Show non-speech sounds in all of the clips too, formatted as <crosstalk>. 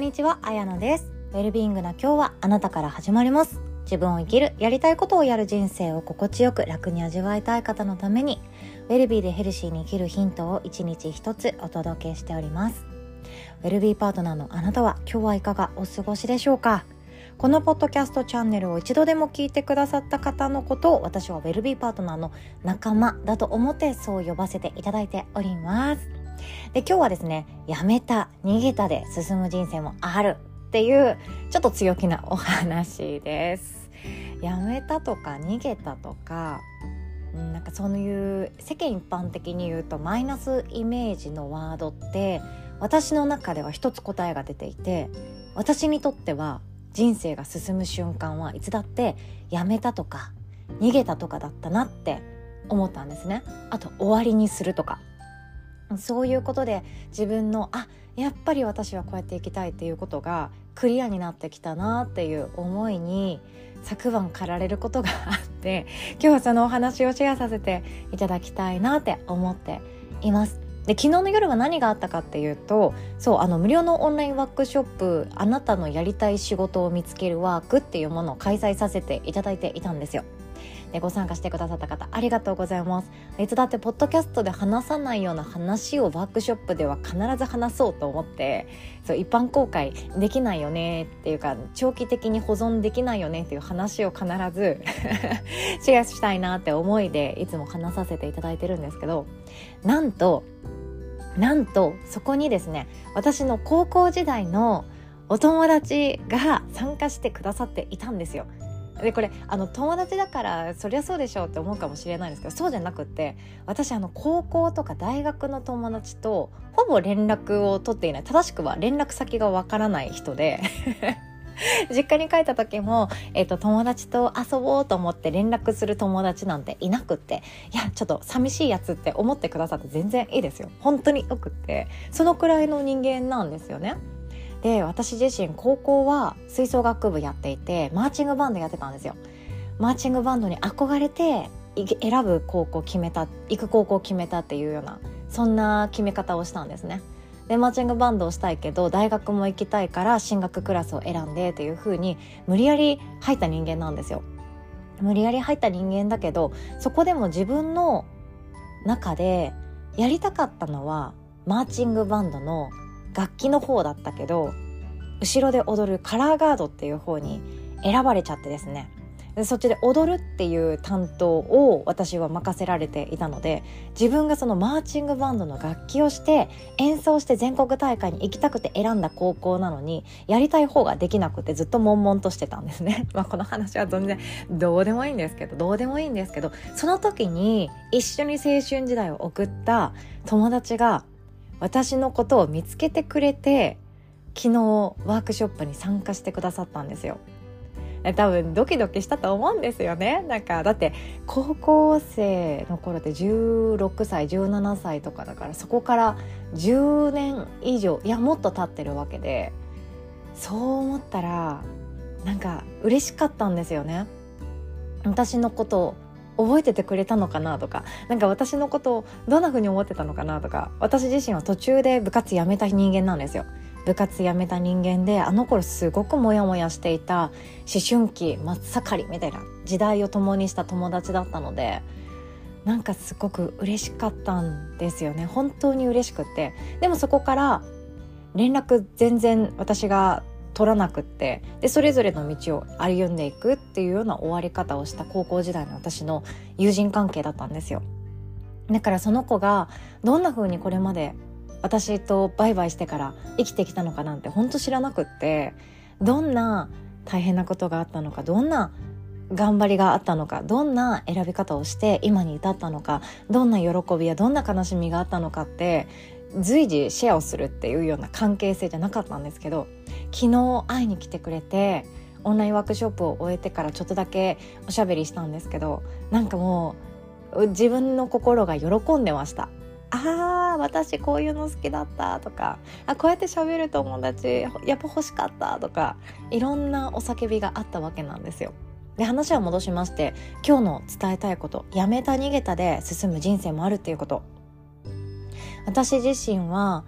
んにちは、あやのです。ウェルビーイングな今日はあなたから始まります。自分を生きる、やりたいことをやる人生を心地よく楽に味わいたい方のために、ウェルビーでヘルシーに生きるヒントを一日一つお届けしております。ウェルビーパートナーのあなたは今日はいかがお過ごしでしょうか？このポッドキャストチャンネルを一度でも聞いてくださった方のことを私はウェルビーパートナーの仲間だと思ってそう呼ばせていただいております。で今日はですねやめた逃げたで進む人生もあるっていうちょっと強気なお話です。やめたとか逃げたとかなんかそういう世間一般的に言うとマイナスイメージのワードって私の中では一つ答えが出ていて私にとっては人生が進む瞬間はいつだってやめたとか逃げたとかだったなって思ったんですね。あと終わりにするとか。そういうことで自分のあやっぱり私はこうやっていきたいっていうことがクリアになってきたなっていう思いに昨晩駆られることがあって今日はそのお話をシェアさせていただきたいなって思っています。で昨日の夜は何があったかっていうとそうあの無料のオンラインワークショップ「あなたのやりたい仕事を見つけるワーク」っていうものを開催させていただいていたんですよ。でご参加してくださった方ありがとうございますいつだってポッドキャストで話さないような話をワークショップでは必ず話そうと思ってそう一般公開できないよねっていうか長期的に保存できないよねっていう話を必ず <laughs> シェアしたいなって思いでいつも話させていただいてるんですけどなんとなんとそこにですね私の高校時代のお友達が参加してくださっていたんですよ。でこれあの友達だからそりゃそうでしょうって思うかもしれないんですけどそうじゃなくて私あの高校とか大学の友達とほぼ連絡を取っていない。正しくは連絡先がわからない人で <laughs> 実家に帰った時も、えっと友達と遊ぼうと思って連絡する友達なんていなくっていやちょっと寂しいやつって思ってくださって全然いいですよ。本当によくって。そのくらいの人間なんですよね。で私自身高校は吹奏楽部やっていてマーチングバンドやってたんですよ。マーチングバンドに憧れて選ぶ高校決めた行く高校決めたっていうようなそんな決め方をしたんですね。でマーチングバンドをしたいけど大学も行きたいから進学クラスを選んでっていう風に無理やり入った人間なんですよ。無理やり入った人間だけどそこでも自分の中でやりたかったのはマーチングバンドの楽器の方だったけど後ろで踊るカラーガードっていう方に選ばれちゃってですねでそっちで踊るっていう担当を私は任せられていたので自分がそのマーチングバンドの楽器をして演奏して全国大会に行きたくて選んだ高校なのにやりたい方ができなくてずっと悶々としてたんですね。<laughs> まあこの話は全然どうでもいいんですけどどうでもいいんですけどその時に一緒に青春時代を送った友達が私のことを見つけてくれて昨日ワークショップに参加してくださったんですよ。多分ドキドキしたと思うんですよねなんかだって高校生の頃って16歳17歳とかだからそこから10年以上いやもっと経ってるわけでそう思ったらなんか嬉しかったんですよね私のことを覚えててくれたのかなとかなんか私のことをどんな風に思ってたのかなとか私自身は途中で部活辞めた人間なんですよ。部活辞めた人間であの頃すごくモヤモヤしていた思春期真っ盛りみたいな時代を共にした友達だったのでなんかすごく嬉しかったんですよね。本当に嬉しくって。でもそこから連絡全然私が取らなくってでそれぞれの道を歩んでいくっていうような終わり方をした高校時代の私の友人関係だったんですよ。だからその子がどんな風にこれまで私とバイバイしてから生きてきたのかなんて本当知らなくってどんな大変なことがあったのかどんな頑張りがあったのかどんな選び方をして今に至ったのかどんな喜びやどんな悲しみがあったのかって随時シェアをするっていうような関係性じゃなかったんですけど昨日会いに来てくれてオンラインワークショップを終えてからちょっとだけおしゃべりしたんですけどなんかもう自分の心が喜んでましたあー私こういうの好きだったとかあこうやって喋る友達やっぱ欲しかったとかいろんなお叫びがあったわけなんですよ。で話は戻しまして今日の伝えたいことやめた逃げたで進む人生もあるっていうこと私自身は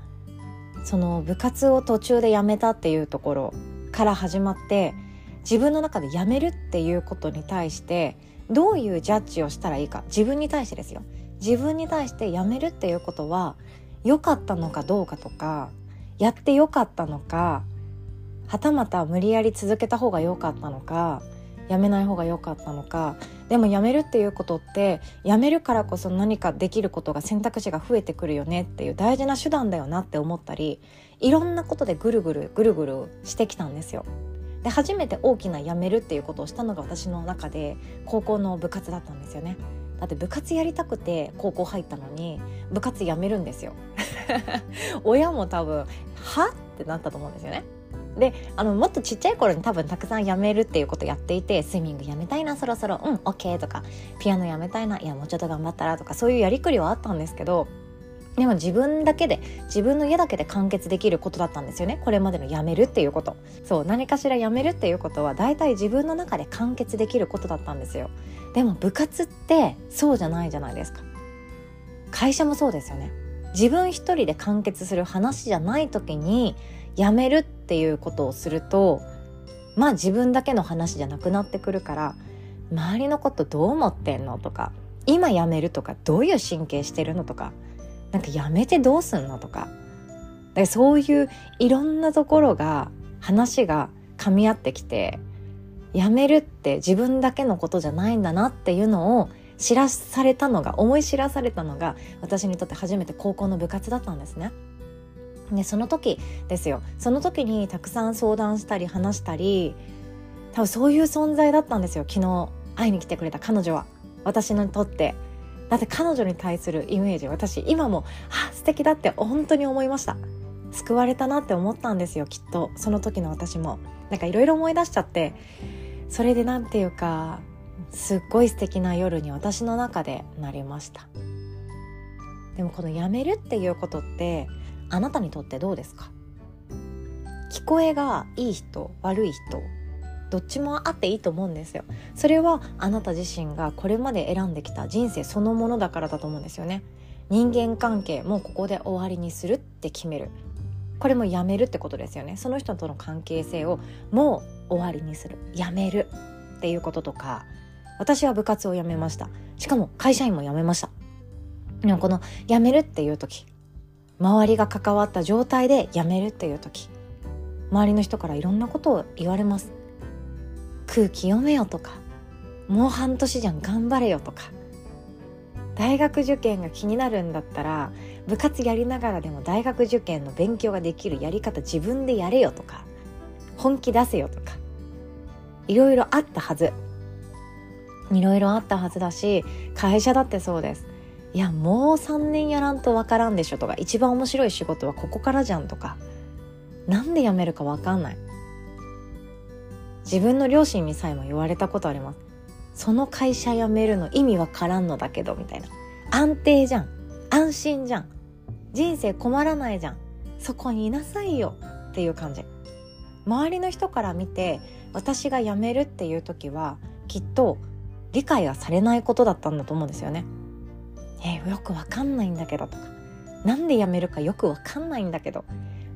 その部活を途中でやめたっていうところから始まって自分の中でやめるっていうことに対してどういうジャッジをしたらいいか自分に対してですよ。自分に対してやめるっていうことは良かったのかどうかとかやって良かったのかはたまた無理やり続けた方が良かったのかやめない方が良かったのかでもやめるっていうことってやめるからこそ何かできることが選択肢が増えてくるよねっていう大事な手段だよなって思ったりいろんなことでぐるぐるぐるぐるしてきたんですよ。で初めて大きなやめるっていうことをしたのが私の中で高校の部活だったんですよね。だって部活やりたくて高校入ったのに部活やめるんですよ <laughs> 親も多分は？ってなったと思うんですよねであのもっとちっちゃい頃に多分たくさんやめるっていうことやっていてスイミングやめたいなそろそろうん OK とかピアノやめたいないやもうちょっと頑張ったらとかそういうやりくりはあったんですけどでも自分だけで自分の家だけで完結できることだったんですよね。これまでのやめるっていうこと。そう何かしらやめるっていうことは大体自分の中で完結できることだったんですよ。でも部活ってそうじゃないじゃないですか。会社もそうですよね。自分一人で完結する話じゃない時にやめるってていうことをするとまあ自分だけの話じゃなくなってくるから周りのことどう思ってんのとか今やめるとかどういう神経してるのとかなんかやめてどうすんのとかそういういろんなところが話が噛み合ってきてやめるって自分だけのことじゃないんだなっていうのを知らされたのが思い知らされたのが私にとって初めて高校の部活だったんですね。でその時ですよ。その時にたくさん相談したり話したり多分そういう存在だったんですよ。昨日会いに来てくれた彼女は。私にとって。だって彼女に対するイメージ私今もあ素敵だって本当に思いました。救われたなって思ったんですよきっと。その時の私も。なんかいろいろ思い出しちゃって。それで何て言うかすっごい素敵な夜に私の中でなりました。でもこのやめるっていうことってあなたにとってどうですか？聞こえがいい人悪い人どっちもあっていいと思うんですよ。それはあなた自身がこれまで選んできた人生そのものだからだと思うんですよね。人間関係もここで終わりにするって決める。これもやめるってことですよね。その人との関係性をもう終わりにする。やめるっていうこととか私は部活を辞めました。しかも会社員も辞めました。でもこの辞めるっていう時周りが関わった状態で辞めるっていう時周りの人からいろんなことを言われます。空気読めよとかもう半年じゃん頑張れよとか。大学受験が気になるんだったら部活やりながらでも大学受験の勉強ができるやり方自分でやれよとか本気出せよとかいろいろあったはず。いろいろあったはずだし会社だってそうです。いやもう3年やらんとわからんでしょとか一番面白い仕事はここからじゃんとか。なんで辞めるかわかんない。自分の両親にさえも言われたことあります。その会社辞めるの意味わからんのだけどみたいな。安定じゃん。安心じゃん。人生困らないじゃん。そこにいなさいよっていう感じ。周りの人から見て私が辞めるっていう時はきっと理解がされないことだったんだと思うんですよね。えー、よくわかんないんだけどとかなんで辞めるかよくわかんないんだけど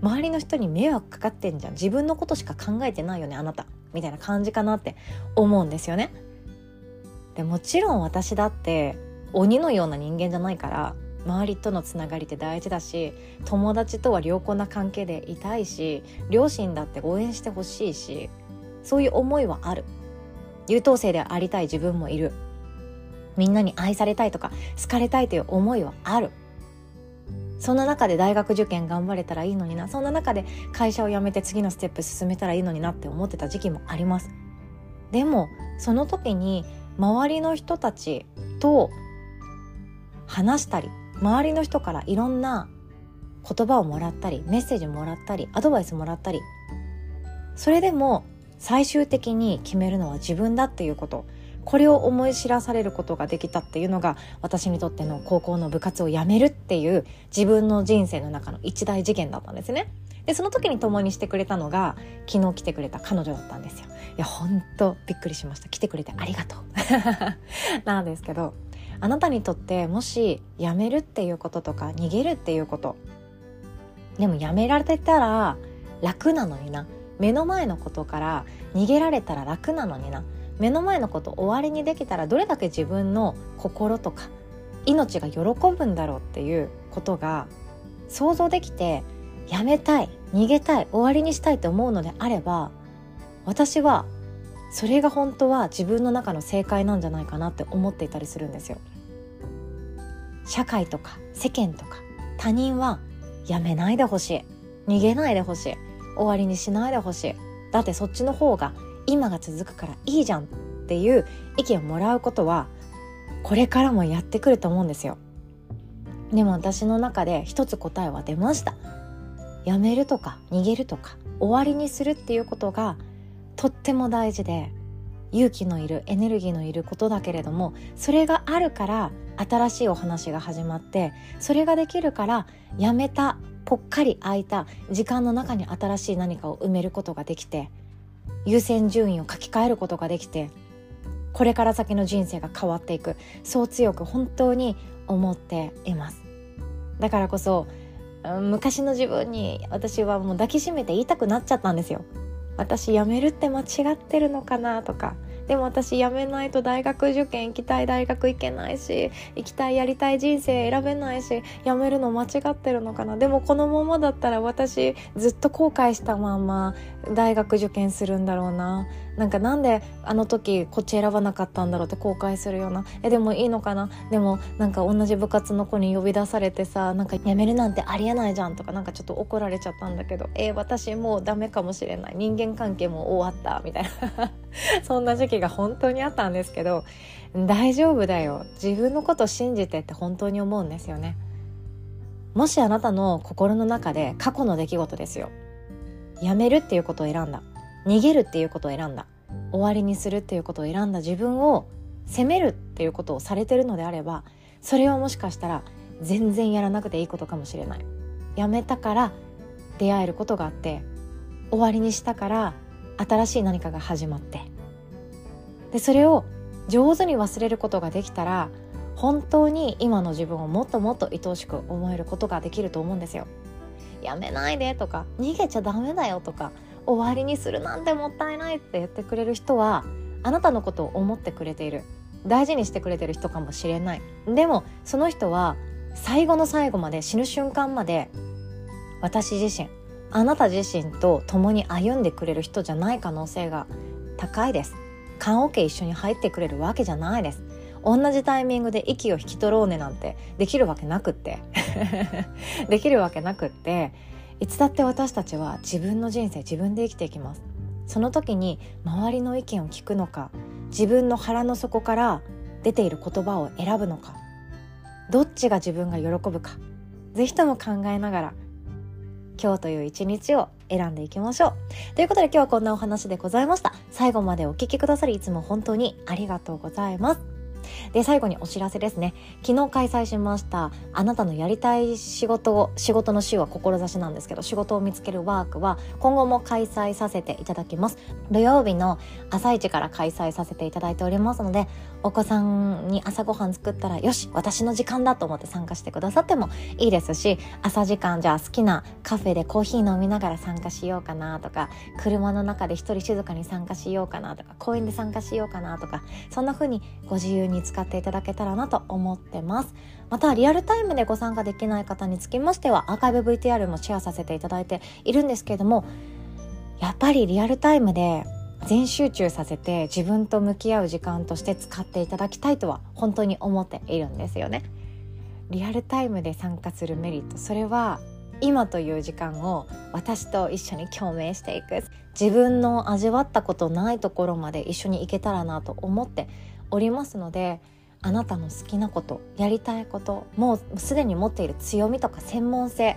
周りの人に迷惑かかってんじゃん。自分のことしか考えてないよねあなたみたいな感じかなって思うんですよね。でもちろん私だって鬼のような人間じゃないから周りとのつながりって大事だし友達とは良好な関係でいたいし両親だって応援してほしいしそういう思いはある。優等生でありたい自分もいる。みんなに愛されたいとか好かれたいという思いはある。そんな中で大学受験頑張れたらいいのにな。そんな中で会社を辞めて次のステップ進めたらいいのになって思ってた時期もあります。でもその時に周りの人たちと話したり周りの人からいろんな言葉をもらったりメッセージもらったりアドバイスもらったり。それでも最終的に決めるのは自分だっていうこと。これを思い知らされることができたっていうのが私にとっての高校の部活を辞めるっていう自分の人生の中の一大事件だったんですね。でその時に共にしてくれたのが昨日来てくれた彼女だったんですよ。いや本当びっくりしました。来てくれてありがとう。<laughs> なんですけどあなたにとってもし辞めるっていうこととか逃げるっていうこと。でもやめられたら楽なのにな。目の前のことから逃げられたら楽なのにな。目の前のこと終わりにできたらどれだけ自分の心とか命が喜ぶんだろうっていうことが想像できてやめたい逃げたい終わりにしたいと思うのであれば私はそれが本当は自分の中の正解なんじゃないかなって思っていたりするんですよ。社会とか世間とか他人はやめないでほしい逃げないでほしい終わりにしないでほしいだってそっちの方が今が続くからいいじゃんっていう意見をもらうことはこれからもやってくると思うんですよ。でも私の中で一つ答えは出ました。やめるとか逃げるとか終わりにするっていうことがとっても大事で勇気のいるエネルギーのいることだけれどもそれがあるから新しいお話が始まってそれができるからやめたぽっかり空いた時間の中に新しい何かを埋めることができて優先順位を書き換えることができてこれから先の人生が変わっていく。そう強く本当に思っています。だからこそ昔の自分に私はもう抱きしめて言いたくなっちゃったんですよ。私辞めるって間違ってるのかなとかでも私辞めないと大学受験行きたい大学行けないし行きたいやりたい人生選べないし辞めるの間違ってるのかな。でもこのままだったら私ずっと後悔したまま大学受験するんだろうな。なんかなんであの時こっち選ばなかったんだろうって後悔するような。えでもいいのかな？でもなんか同じ部活の子に呼び出されてさなんか辞めるなんてありえないじゃんとかなんかちょっと怒られちゃったんだけど。えー、私もうダメかもしれない。人間関係も終わったみたいな。<laughs> そんな時期が本当にあったんですけど大丈夫だよ。自分のこと信じてって本当に思うんですよね。もしあなたの心の中で過去の出来事ですよ。やめるっていうことを選んだ。逃げるっていうことを選んだ。終わりにするっていうことを選んだ自分を責めるっていうことをされてるのであればそれはもしかしたら全然やらなくていいことかもしれない。やめたから出会えることがあって終わりにしたから新しい何かが始まって。でそれを上手に忘れることができたら本当に今の自分をもっともっと愛おしく思えることができると思うんですよ。やめないでとか逃げちゃダメだよとか終わりにするなんてもったいないって言ってくれる人はあなたのことを思ってくれている。大事にしてくれてる人かもしれない。でもその人は最後の最後まで死ぬ瞬間まで私自身あなた自身と共に歩んでくれる人じゃない可能性が高いです。棺桶一緒に入ってくれるわけじゃないです。同じタイミングで息を引き取ろうねなんてできるわけなくって。<laughs> できるわけなくっていつだって私たちは自分の人生自分で生きていきますその時に周りの意見を聞くのか自分の腹の底から出ている言葉を選ぶのかどっちが自分が喜ぶか是非とも考えながら今日という一日を選んでいきましょう。ということで今日はこんなお話でございました。最後までお聴きくださりいつも本当にありがとうございます。で、最後にお知らせですね。昨日開催しました、あなたのやりたい仕事を、仕事の週は志なんですけど、仕事を見つけるワークは今後も開催させていただきます。土曜日の朝一から開催させていただいておりますので、お子さんに朝ごはん作ったら、よし、私の時間だと思って参加してくださってもいいですし、朝時間じゃあ好きなカフェでコーヒー飲みながら参加しようかなとか、車の中で一人静かに参加しようかなとか、公園で参加しようかなとか、そんな風にご自由に使っていただけたらなと思ってます。またリアルタイムでご参加できない方につきましてはアーカイブ VTR もシェアさせていただいているんですけれどもやっぱりリアルタイムで全集中させて自分と向き合う時間として使っていただきたいとは本当に思っているんですよね。リアルタイムで参加するメリットそれは今という時間を私と一緒に共鳴していく。自分の味わったことないところまで一緒に行けたらなと思っておりますのであなたの好きなことやりたいこともうすでに持っている強みとか専門性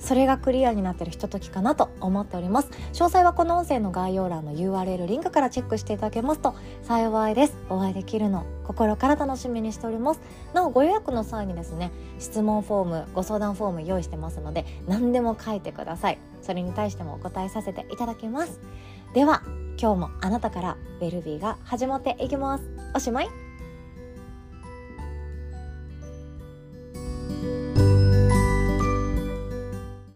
それがクリアになってるひとときかなと思っております。詳細はこの音声の概要欄の URL リンクからチェックしていただけますと幸いです。お会いできるの心から楽しみにしております。なおご予約の際にですね質問フォームご相談フォーム用意してますので何でも書いてください。それに対してもお答えさせていただきます。では今日もあなたからウェルビーが始まっていきます。おしまい。